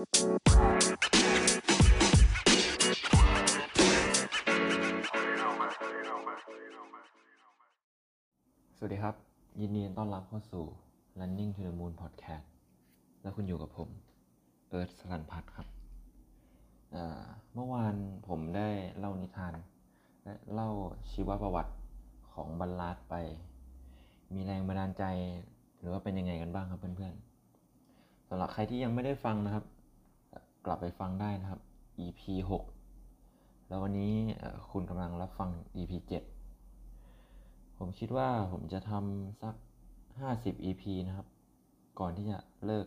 สวัสดีครับ ยินดีต้อนรับเข้าสู่ Running to the Moon Podcast และคุณอยู่กับผม เอิร์ธสลันพัฒน์ครับ เมื่อวานผมได้เล่านิทาน และเล่าชีวประวัติของบรรลัดไป มีแรงบันดาลใจ หรือว่าเป็นยังไงกันบ้างครับเพื่อนๆสำหรับใครที่ยังไม่ได้ฟังนะครับ ลับไปฟังได้นะครับ EP 6 แล้ววันนี้คุณกำลังรับฟัง EP 7 ผมคิดว่าผมจะทำสัก 50 EP นะครับ ก่อนที่จะเลิก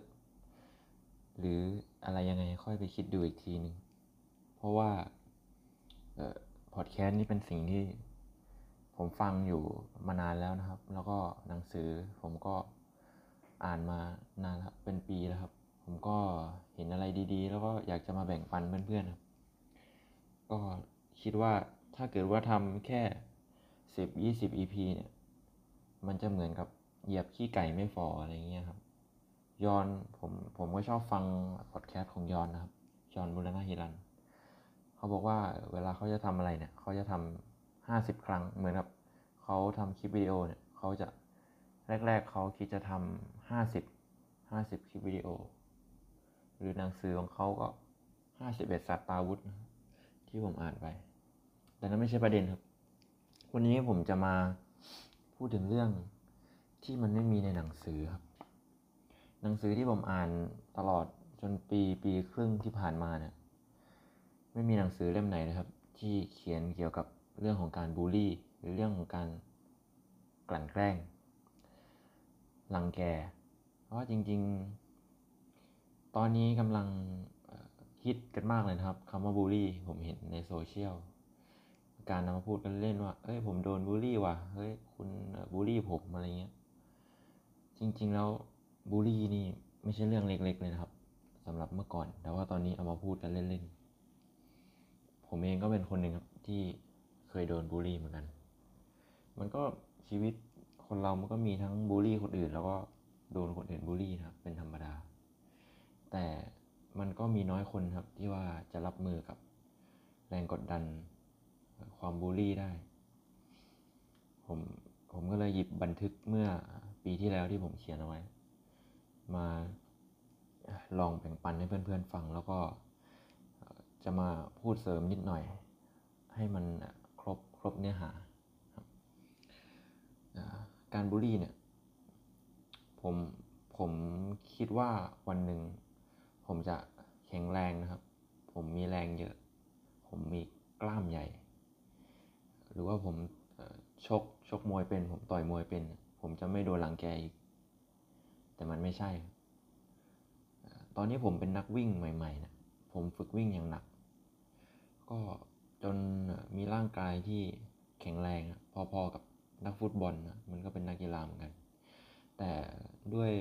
หรืออะไรยังไงค่อยไปคิดดูอีกทีหนึ่งเพราะว่าพอดแคสต์นี่เป็นสิ่งที่ผมฟังอยู่มานานแล้วนะครับ แล้วก็หนังสือผมก็อ่านมานานแล้วเป็นปีแล้วครับ ผมก็เห็นอะไรดีๆ แล้วก็อยากจะมาแบ่งปันเพื่อนๆครับ ก็คิดว่าถ้าเกิดว่าทำแค่สิบยี่สิบ EP เนี่ย มันจะเหมือนกับเหยียบขี้ไก่ไม่ฟออะไรเงี้ยครับ ยอนผมผมก็ชอบฟังพอดแคสต์ของยอนนะครับ ยอนบุรณะฮิรัน เขาบอกว่าเวลาเขาจะทำอะไรเนี่ย เขาจะทำห้าสิบครั้ง เหมือนกับเขาทำคลิปวิดีโอเนี่ย เขาจะแรก ๆเขาคิดจะทำห้าสิบห้าสิบคลิปวิดีโอ หรือหนังสือของเขาก็ห้าสิบเอ็ดสัตว์ตาวุธนะที่ผมอ่านไป แต่นั้นไม่ใช่ประเด็นครับ วันนี้ผมจะมาพูดถึงเรื่องที่มันไม่มีในหนังสือครับ หนังสือที่ผมอ่านตลอดจนปีปีครึ่งที่ผ่านมาเนี่ยไม่มีหนังสือเล่มไหนนะครับ ที่เขียนเกี่ยวกับเรื่องของการบูลลี่ หรือเรื่องของการกลั่นแกล้งรังแก เพราะว่าจริง ๆ ตอนนี้กำลังฮิตกันมากเลยนะครับคำว่าบูลลี่ผมเห็นในโซเชียลการนำมาพูดกันเล่นว่าเอ้ยผมโดนบูลลี่ว่ะเฮ้ยคุณบูลลี่ผมอะไรเงี้ยจริงๆแล้วบูลลี่นี่ไม่ใช่เรื่องเล็ก ๆ เลยนะครับสำหรับเมื่อก่อน แต่ว่าตอนนี้เอามาพูดกันเล่นๆผมเองก็เป็นคนหนึ่งครับที่เคยโดนบูลลี่เหมือนกัน มันก็ชีวิตคนเรามันก็มีทั้งบูลลี่คนอื่น แล้วก็โดนคนอื่นบูลลี่นะครับเป็นธรรมดา แต่มันก็มีน้อยคนครับที่ว่าจะรับมือกับแรงกดดันความบูลลี่ได้ ผมผมก็เลยหยิบบันทึกเมื่อปีที่แล้วที่ผมเขียนเอาไว้ มาลองแบ่งปันให้เพื่อนๆฟัง แล้วก็จะมาพูดเสริมนิดหน่อย ให้มันครบครบเนื้อหาการบูลลี่เนี่ยผมผมคิดว่าวันหนึ่ง ผมจะแข็งแรงนะครับ ผมมีแรงเยอะ ผมมีกล้ามใหญ่ หรือว่าผมชกชกมวยเป็น ผมต่อยมวยเป็น ผมจะไม่โดนหลังแกอีก แต่มันไม่ใช่ ตอนนี้ผมเป็นนักวิ่งใหม่ๆนะผมฝึกวิ่งอย่างหนัก ก็จนมีร่างกายที่แข็งแรงพอๆกับนักฟุตบอลนะมันก็เป็นนักกีฬาเหมือนกัน แต่ด้วย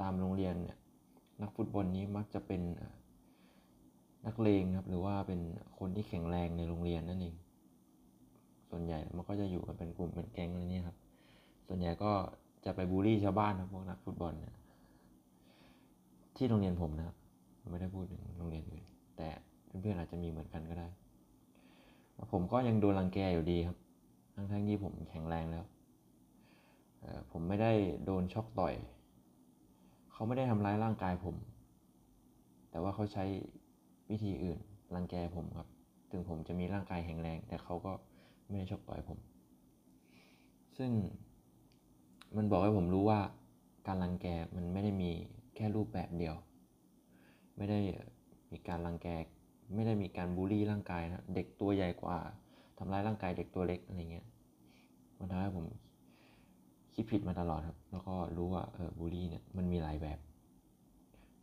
ตามโรงเรียนเนี่ย นักฟุตบอลนี้มักจะเป็นนักเลงครับ หรือว่าเป็นคนที่แข็งแรงในโรงเรียนนั่นเอง ส่วนใหญ่มันก็จะอยู่กันเป็นกลุ่มเป็นแก๊งอะไรนี่ครับ ส่วนใหญ่ก็จะไปบูลลี่ชาวบ้านครับพวกนักฟุตบอลเนี่ยที่โรงเรียนผมนะครับไม่ได้พูดถึงโรงเรียนอื่นแต่เพื่อนๆอาจจะมีเหมือนกันก็ได้ ผมก็ยังโดนรังแกอยู่ดีครับ ทั้งๆที่ผมแข็งแรงแล้วผมไม่ได้โดนช็อกต่อย เขาไม่ได้ทำร้ายร่างกายผม แต่ว่าเขาใช้วิธีอื่นรังแกผมครับ ถึงผมจะมีร่างกายแข็งแรง แต่เขาก็ไม่ได้ชกต่อยผม ซึ่งมันบอกให้ผมรู้ว่าการรังแกมันไม่ได้มีแค่รูปแบบเดียว ไม่ได้มีการรังแก ไม่ได้มีการบูลลี่ร่างกายนะ เด็กตัวใหญ่กว่าทำร้ายร่างกายเด็กตัวเล็กอะไรเงี้ยมันทำให้ผม คิดผิดมาตลอดครับ แล้วก็รู้ว่าเออบูลลี่เนี่ยมันมีหลายแบบ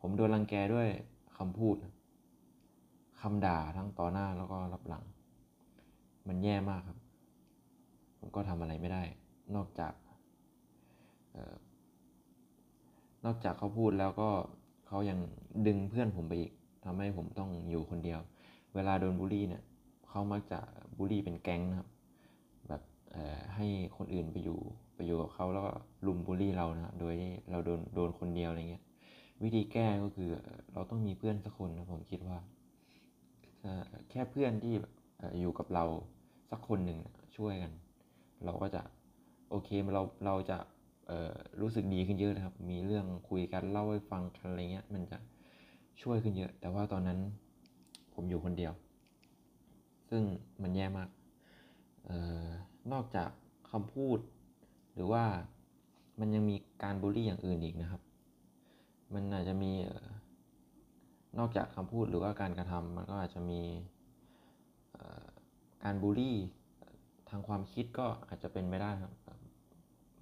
ผมโดนรังแกด้วยคำพูดคำด่าทั้งต่อหน้าแล้วก็รับหลัง มันแย่มากครับ ผมก็ทำอะไรไม่ได้ นอกจากออนอกจากเขาพูดแล้วก็เขายังดึงเพื่อนผมไปอีกทำให้ผมต้องอยู่คนเดียว เวลาโดนบูลลี่เนี่ยเขามักจะบูลลี่เป็นแก๊งนะครับ แบบให้คนอื่นไปอยู่ ไปอยู่กับเขาแล้วก็ลุมบูลลี่เรานะโดยที่เราโดนโดนคนเดียวอะไรเงี้ย วิธีแก้ก็คือเราต้องมีเพื่อนสักคนนะผมคิดว่า แค่เพื่อนที่อยู่กับเราสักคนหนึ่งช่วยกัน เราก็จะโอเคเราเราจะรู้สึกดีขึ้นเยอะนะครับ มีเรื่องคุยกันเล่าให้ฟังกันอะไรเงี้ย มันจะช่วยขึ้นเยอะ แต่ว่าตอนนั้นผมอยู่คนเดียว ซึ่งมันแย่มากออนอกจากคำพูด รือว่ามันยังมีการบูลลี่อย่างอื่นอีกนะครับ มันอาจจะมีนอกจากคำพูดหรือว่าการกระทำมันก็อาจจะมีการบูลลี่ทางความคิดก็อาจจะเป็นไม่ได้ครับ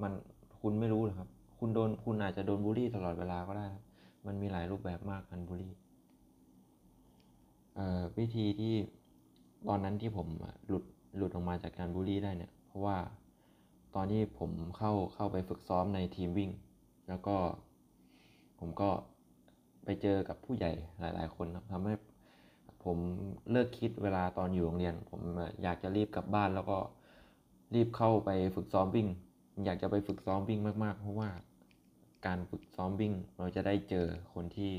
มันคุณไม่รู้หรอกครับ คุณโดนคุณอาจจะโดนบูลลี่ตลอดเวลาก็ได้ครับ มันมีหลายรูปแบบมากการบูลลี่วิธีที่ตอนนั้นที่ผมหลุดหลุดออกมาจากการบูลลี่ได้เนี่ย เพราะว่า ตอนที่ผมเข้าเข้าไปฝึกซ้อมในทีมวิ่ง แล้วก็ผมก็ไปเจอกับผู้ใหญ่หลาย ๆ คนทำให้ผมเลิกคิดเวลาตอนอยู่โรงเรียน ผมอยากจะรีบกลับบ้าน แล้วก็รีบเข้าไปฝึกซ้อมวิ่ง อยากจะไปฝึกซ้อมวิ่งมาก ๆ เพราะว่าการฝึกซ้อมวิ่งเราจะได้เจอคนที่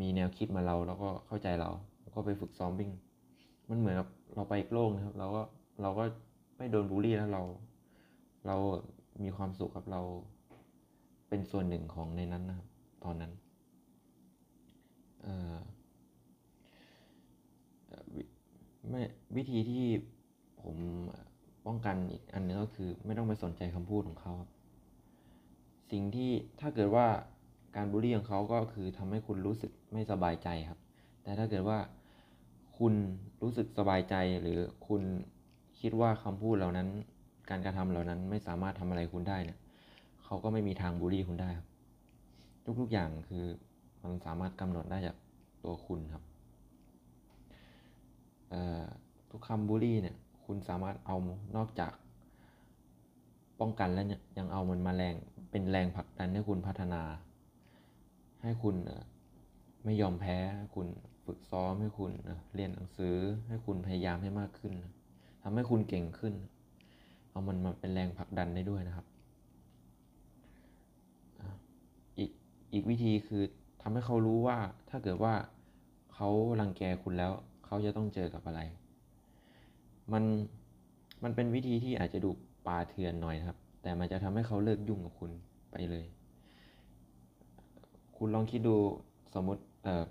มีแนวคิดมาเราแล้วก็เข้าใจเราก็ไปฝึกซ้อมวิ่ง มันเหมือนกับเราไปอีกโลกนะครับ เราก็เราก็ ไม่โดนบูลลี่แล้วเรา เรามีความสุขครับเราเป็นส่วนหนึ่งของในนั้นนะครับ ตอนนั้นไม่วิธีที่ผมป้องกันอีกอันนึงก็คือ ไม่ต้องไปสนใจคำพูดของเขาสิ่งที่ถ้าเกิดว่าการบูลลี่ของเขาก็คือทำให้คุณรู้สึกไม่สบายใจครับ แต่ถ้าเกิดว่าคุณรู้สึกสบายใจหรือคุณ คิดว่าคำพูดเหล่านั้น การกระทำเหล่านั้นไม่สามารถทำอะไรคุณได้เนี่ยเขาก็ไม่มีทางบูลลี่คุณได้ครับทุกๆอย่างคือมันสามารถกำหนดได้จากตัวคุณครับทุกคำบูลลี่เนี่ย คุณสามารถเอานอกจากป้องกันแล้วเนี่ยยังเอามันมาแรงเป็นแรงผลักดันให้คุณพัฒนา ให้คุณไม่ยอมแพ้ คุณฝึกซ้อมให้คุณเรียนหนังสือ ให้คุณพยายามให้มากขึ้น ทำให้คุณเก่งขึ้น เอามันมาเป็นแรงผลักดันได้ด้วยนะครับ อีกอีกวิธีคือทำให้เขารู้ว่าถ้าเกิดว่าเขารังแกคุณแล้ว เขาจะต้องเจอกับอะไร มันมันเป็นวิธีที่อาจจะดูป่าเถื่อนหน่อยครับ แต่มันจะทำให้เขาเลิกยุ่งกับคุณไปเลย คุณลองคิดดูสมมติเออ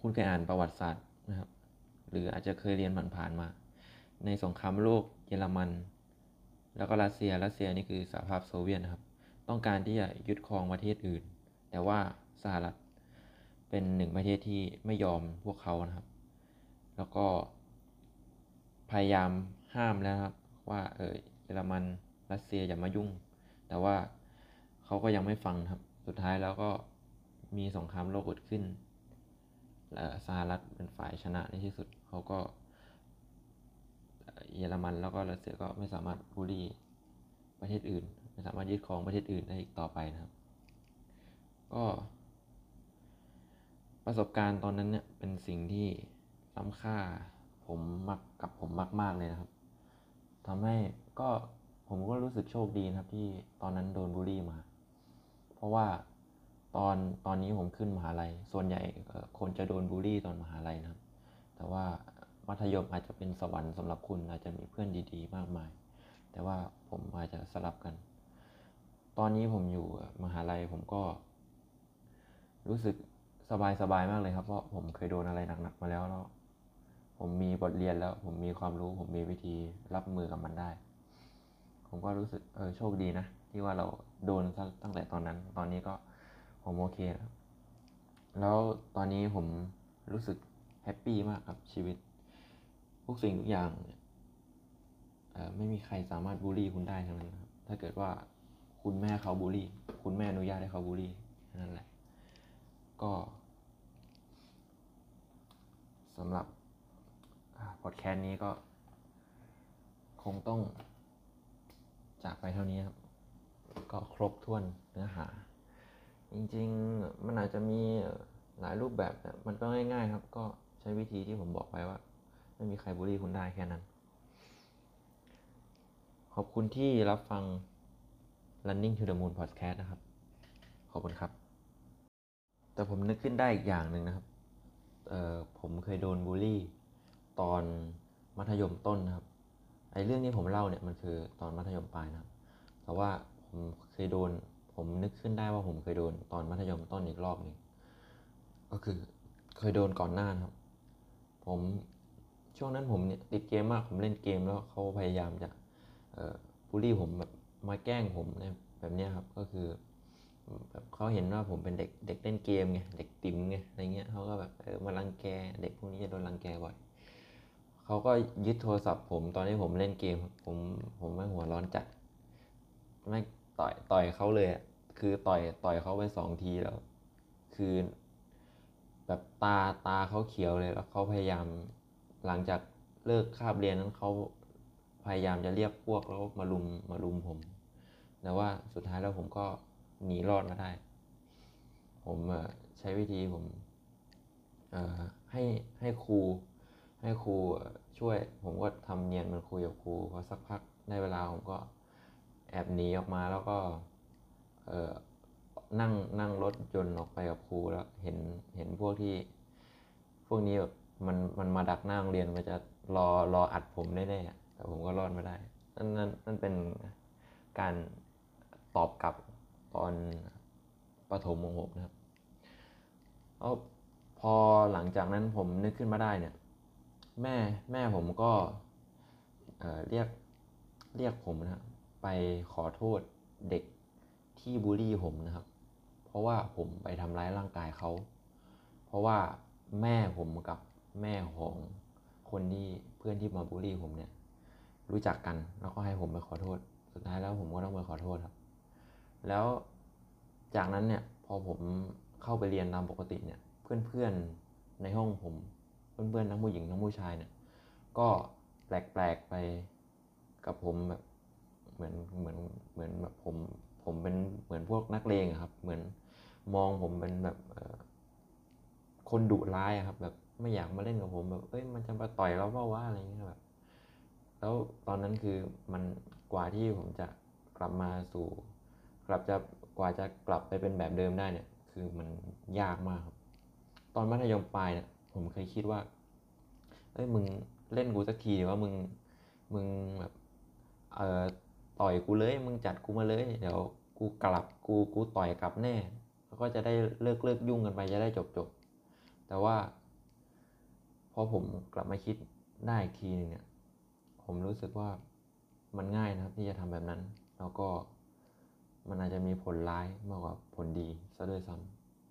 คุณเคยอ่านประวัติศาสตร์นะครับ หรืออาจจะเคยเรียนผ่านๆมา ในสงครามโลกเยอรมัน แล้วก็รัสเซีย รัสเซียนี่คือสหภาพโซเวียตนะครับ ต้องการที่จะยึดครองประเทศอื่น แต่ว่าสหรัฐเป็นหนึ่งประเทศที่ไม่ยอมพวกเขานะครับ แล้วก็พยายามห้ามแล้วครับว่าเออเยอรมันรัสเซียอย่ามายุ่ง แต่ว่าเขาก็ยังไม่ฟังครับ สุดท้ายแล้วก็มีสงครามโลกเกิดขึ้นสหรัฐเป็นฝ่ายชนะในที่สุดเขาก็ เยอรมัน แล้วก็รัสเซียก็ไม่สามารถบูรีประเทศอื่น ไม่สามารถยึดครองประเทศอื่นได้อีกต่อไปนะครับ ก็ ประสบการณ์ตอนนั้นเนี่ยเป็นสิ่งที่ล้ำค่าผมมักกับผมมาก ๆ เลยนะครับทำให้ก็ผมก็รู้สึกโชคดีนะครับที่ตอนนั้นโดนบูลลี่มา เพราะว่าตอนตอนนี้ผมขึ้นมหาลัย ส่วนใหญ่คนจะโดนบูลลี่ตอนมหาลัยนะครับ แต่ว่า มัธยมอาจจะเป็นสวรรค์สำหรับคุณอาจจะมีเพื่อนดีๆ มากมาย แต่ว่าผมอาจจะสลับกัน ตอนนี้ผมอยู่มหาลัยผมก็ รู้สึกสบายๆมากเลยครับ เพราะผมเคยโดนอะไรหนักๆมาแล้วแล้วผมมีบทเรียนแล้ว ผมมีความรู้ ผมมีวิธีรับมือกับมันได้ ผมก็รู้สึกเออโชคดีนะ ที่ว่าเราโดนตั้งแต่ตอนนั้น ตอนนี้ก็ผมโอเคแล้วแล้วตอนนี้ผมรู้สึกแฮปปี้มากกับชีวิต ทุกสิ่งทุกอย่างไม่มีใครสามารถบูลลี่คุณได้ทั้งนั้นครับ ถ้าเกิดว่าคุณแม่เขาบูลลี่ คุณแม่อนุญาตให้เขาบูลลี่นั่นแหละ ก็สำหรับพอดแคสต์นี้ก็ คงต้องจากไปเท่านี้ครับ ก็ครบถ้วนเนื้อหา จริงๆ มันอาจจะมีหลายรูปแบบแต่มันก็ง่าย ๆ ครับ ก็ใช้วิธีที่ผมบอกไปว่า ไม่มีใครบูลลี่คุณได้แค่นั้น ขอบคุณที่รับฟัง Running to the Moon Podcast นะครับ ขอบคุณครับ แต่ผมนึกขึ้นได้อีกอย่างหนึ่งนะครับ เอ่อผมเคยโดนบูลลี่ ตอนมัธยมต้นนะครับ ไอ้เรื่องที่ผมเล่าเนี่ยมันคือตอนมัธยมปลายนะครับ แต่ว่าผมเคยโดน ผมนึกขึ้นได้ว่าผมเคยโดนตอนมัธยมต้นอีกรอบหนึ่งก็คือเคยโดนก่อนหน้านะครับ ผม ช่วงนั้นผมเนี่ยติดเกมมากผมเล่นเกมแล้วเขาพยายามจะบูลลี่ผมแบบมาแกล้งผมเนี่ยแบบนี้ครับก็คือแบบเขาเห็นว่าผมเป็นเด็กเด็กเล่นเกมไงเด็กติ๋มไงอะไรเงี้ยเขาก็แบบเออมารังแกเด็กพวกนี้จะโดนรังแกบ่อยเขาก็ยึดโทรศัพท์ผมตอนที่ผมเล่นเกมผมผมไม่หัวร้อนจัดไม่ต่อยต่อยเขาเลยอะคือต่อยต่อยเขาไปสองทีแล้ว คือ แบบตาตาเขาเขียวเลยแล้วเขาพยายาม หลังจากเลิกคาบเรียนนั้นเขาพยายามจะเรียกพวกแล้วมาลุมมาลุมผม แต่ว่าสุดท้ายแล้วผมก็หนีรอดมาได้ ผมใช้วิธีผมให้ให้ครู ให้ครูช่วย ผมก็ทำเนียนมันคุยกับครูพอสักพักได้เวลาผมก็แอบหนีออกมาแล้วก็นั่งนั่งรถยนต์ออกไปกับครูแล้วเห็นเห็นพวกที่พวกนี้แบบ มันมันมาดักหน้าโรงเรียนมันจะรอรออัดผมแน่ๆแต่ผมก็รอดมาได้นั่นนั่นนั่นเป็นการตอบกลับตอนประถมของผมนะครับแล้วพอหลังจากนั้นผมนึกขึ้นมาได้เนี่ย แม่แม่ผมก็เอ่อเรียกเรียกผมนะครับไปขอโทษเด็กที่บูลลี่ผมนะครับ เพราะว่าผมไปทำร้ายร่างกายเขา เพราะว่าแม่ผมกับ แม่ของคนที่เพื่อนที่มาบูลลี่ผมเนี่ย รู้จักกันแล้วก็ให้ผมไปขอโทษ สุดท้ายแล้วผมก็ต้องไปขอโทษครับ แล้วจากนั้นเนี่ยพอผมเข้าไปเรียนตามปกติเนี่ย เพื่อนๆในห้องผมเพื่อนๆทั้งผู้หญิงทั้งผู้ชายเนี่ย ก็แปลกๆไปกับผมแบบเหมือนเหมือนเหมือนแบบผมผมเป็นเหมือนพวกนักเลงครับ เหมือนมองผมเป็นแบบคนดุร้ายครับแบบ ไม่อยากมาเล่นกับผมแบบเอ้ยมันจะมาต่อยเราเปล่าวะอะไรเงี้ยแบบแล้วตอนนั้นคือมันกว่าที่ผมจะกลับมาสู่ กลับจะกว่าจะกลับไปเป็นแบบเดิมได้เนี่ย คือมันยากมากครับ ตอนมัธยมปลายเนี่ยผมเคยคิดว่าเอ้ยมึงเล่นกูสักทีดีว่ามึงมึงแบบเอ่อต่อยกูเลยมึงจัดกูมาเลย เดี๋ยวกูกลับกูกูต่อยกลับแน่แล้วก็จะได้เลิกเลิกยุ่งกันไปจะได้จบจบแต่ว่า พอผมกลับมาคิดได้อีกทีนึงเนี่ย ผมรู้สึกว่ามันง่ายนะครับที่จะทำแบบนั้น แล้วก็มันอาจจะมีผลร้ายมากกว่าผลดีซะด้วยซ้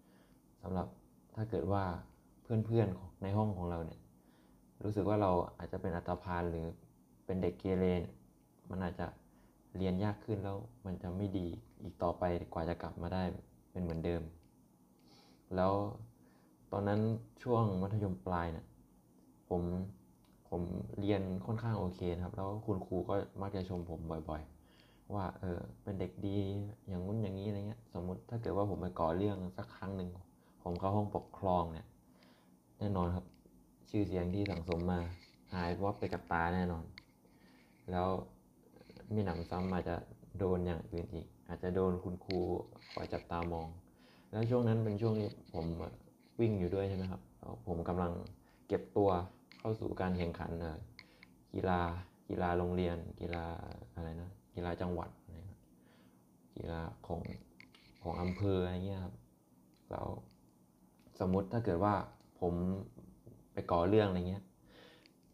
ำสำหรับถ้าเกิดว่าเพื่อนๆของในห้องของเราเนี่ย รู้สึกว่าเราอาจจะเป็นอัตภานหรือเป็นเด็กเกเรมันอาจจะเรียนยากขึ้นแล้วมันจะไม่ดีอีกต่อไปกว่าจะกลับมาได้เป็นเหมือนเดิม แล้วตอนนั้นช่วงมัธยมปลายเนี่ย ผมผมเรียนค่อนข้างโอเคนะครับ แล้วคุณครูก็มักจะชมผมบ่อย ๆ ว่าเออเป็นเด็กดีอย่างงู้นอย่างนี้อะไรเงี้ย สมมุติถ้าเกิดว่าผมไปก่อเรื่องสักครั้งหนึ่งผมเข้าห้องปกครองเนี่ย แน่นอนครับ ชื่อเสียงที่สังสมมาหายวับไปกับตาแน่นอน แล้วมีหนำซ้ำอาจจะโดนอย่างอื่นอีก อาจจะโดนคุณครูคอยจับตามอง แล้วช่วงนั้นเป็นช่วงที่ผมวิ่งอยู่ด้วยใช่ไหมครับผมกำลังเก็บตัว เข้าสู่การแข่งขันกีฬากีฬาโรงเรียน กีฬาอะไรนะกีฬาจังหวัดอะไรนะกีฬาของของอำเภออะไรเงี้ยครับแล้วสมมุติถ้าเกิดว่าผมไปก่อเรื่องอะไรเงี้ย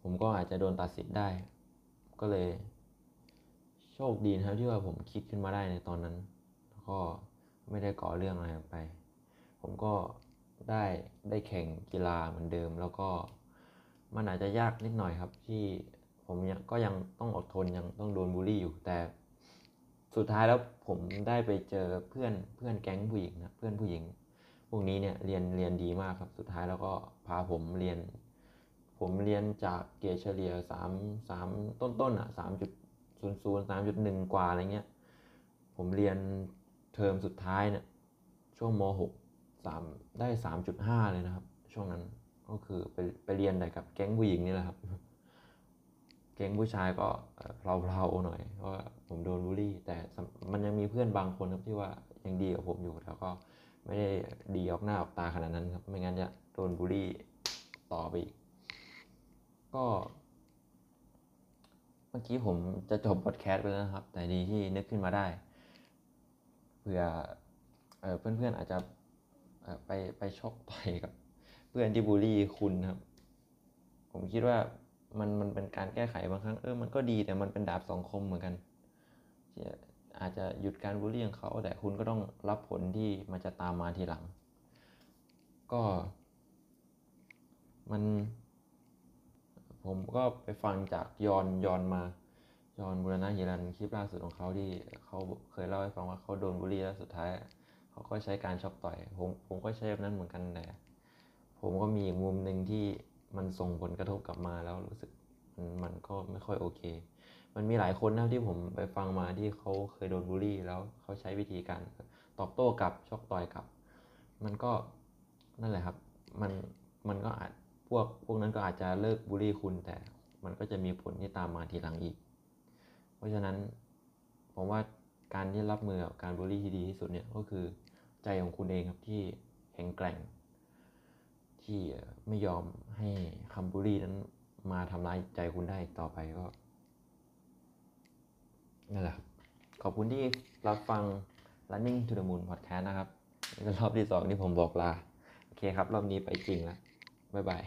ผมก็อาจจะโดนตัดสิทธิ์ได้ ก็เลย โชคดีนะครับที่ว่าผมคิดขึ้นมาได้ในตอนนั้น แล้วก็ไม่ได้ก่อเรื่องอะไรไป ผมก็ได้ได้แข่งกีฬาเหมือนเดิมแล้วก็ มันอาจจะยากนิดหน่อยครับ ที่ผมก็ยังต้องอดทนยังต้องโดนบูลลี่อยู่ แต่สุดท้ายแล้วผมได้ไปเจอเพื่อนเพื่อนแก๊งผู้หญิงนะเพื่อนผู้หญิง พวกนี้เนี่ยเรียนเรียนดีมากครับ สุดท้ายแล้วก็พาผมเรียน ผมเรียนจากเกรดเฉลี่ยสามสามต้นต้นอะสามจุดศูนย์ศูนย์สามจุดหนึ่งกว่าอะไรเงี้ยผมเรียนเทอมสุดท้ายเนี่ยช่วงมหกสามได้สามจุดห้าเลยนะครับ ช่วงนั้น ก็คือไปไปเรียนแต่กับแก๊งผู้หญิงนี่แหละครับ แก๊งผู้ชายก็เพลาๆหน่อยเพราะผมโดนบูลลี่ แต่มันยังมีเพื่อนบางคนครับที่ว่ายังดีกับผมอยู่แล้วก็ไม่ได้ดีออกหน้าออกตาขนาดนั้นครับ ไม่งั้นจะโดนบูลลี่ต่อไปอีก ก็ เมื่อกี้ผมจะจบพอดแคสต์ไปแล้วนะครับ แต่ดีที่นึกขึ้นมาได้เผื่อเพื่อนๆอาจจะไปไปชกต่อยกับ พื่อนที่บูลลี่คุณครับ ผมคิดว่ามันมันเป็นการแก้ไขบางครั้งเออมันก็ดีแต่มันเป็นดาบสองคมเหมือนกันอาจจะหยุดการบูลลี่ของเขา แต่คุณก็ต้องรับผลที่มันจะตามมาทีหลัง ก็ มัน ผมก็ไปฟังจากยอนยอนมายอนบุรณะฮิรันคลิปล่าสุดของเขาที่เขาเคยเล่าให้ฟังว่าเขาโดนบูลลี่แล้วสุดท้าย เขาก็ใช้การชกต่อย ผมผมก็ใช้แบบนั้นเหมือนกันแต่ ผมก็มีอีกมุมหนึ่งที่มันส่งผลกระทบกลับมาแล้วรู้สึกมันมันก็ไม่ค่อยโอเค มันมีหลายคนนะที่ผมไปฟังมาที่เขาเคยโดนบูลลี่ แล้วเขาใช้วิธีการตอบโต้กลับชกต่อยกลับ มันก็นั่นแหละครับ มันมันก็อาจพวกพวกนั้นก็อาจจะเลิกบูลลี่คุณแต่มันก็จะมีผลที่ตามมาทีหลังอีก เพราะฉะนั้นผมว่าการที่รับมือกับการบูลลี่ที่ดีที่สุดเนี่ยก็คือใจของคุณเองครับที่แข็งแกร่ง ที่ไม่ยอมให้คำบูลลี่นั้นมาทำร้ายใจคุณได้ต่อไปก็นั่นแหละครับขอบคุณที่รับฟัง Running to the Moon Podcast นะครับนี่เป็นรอบที่สองที่ผมบอกลา โอเคครับ รอบนี้ไปจริงแล้ว บ๊ายบาย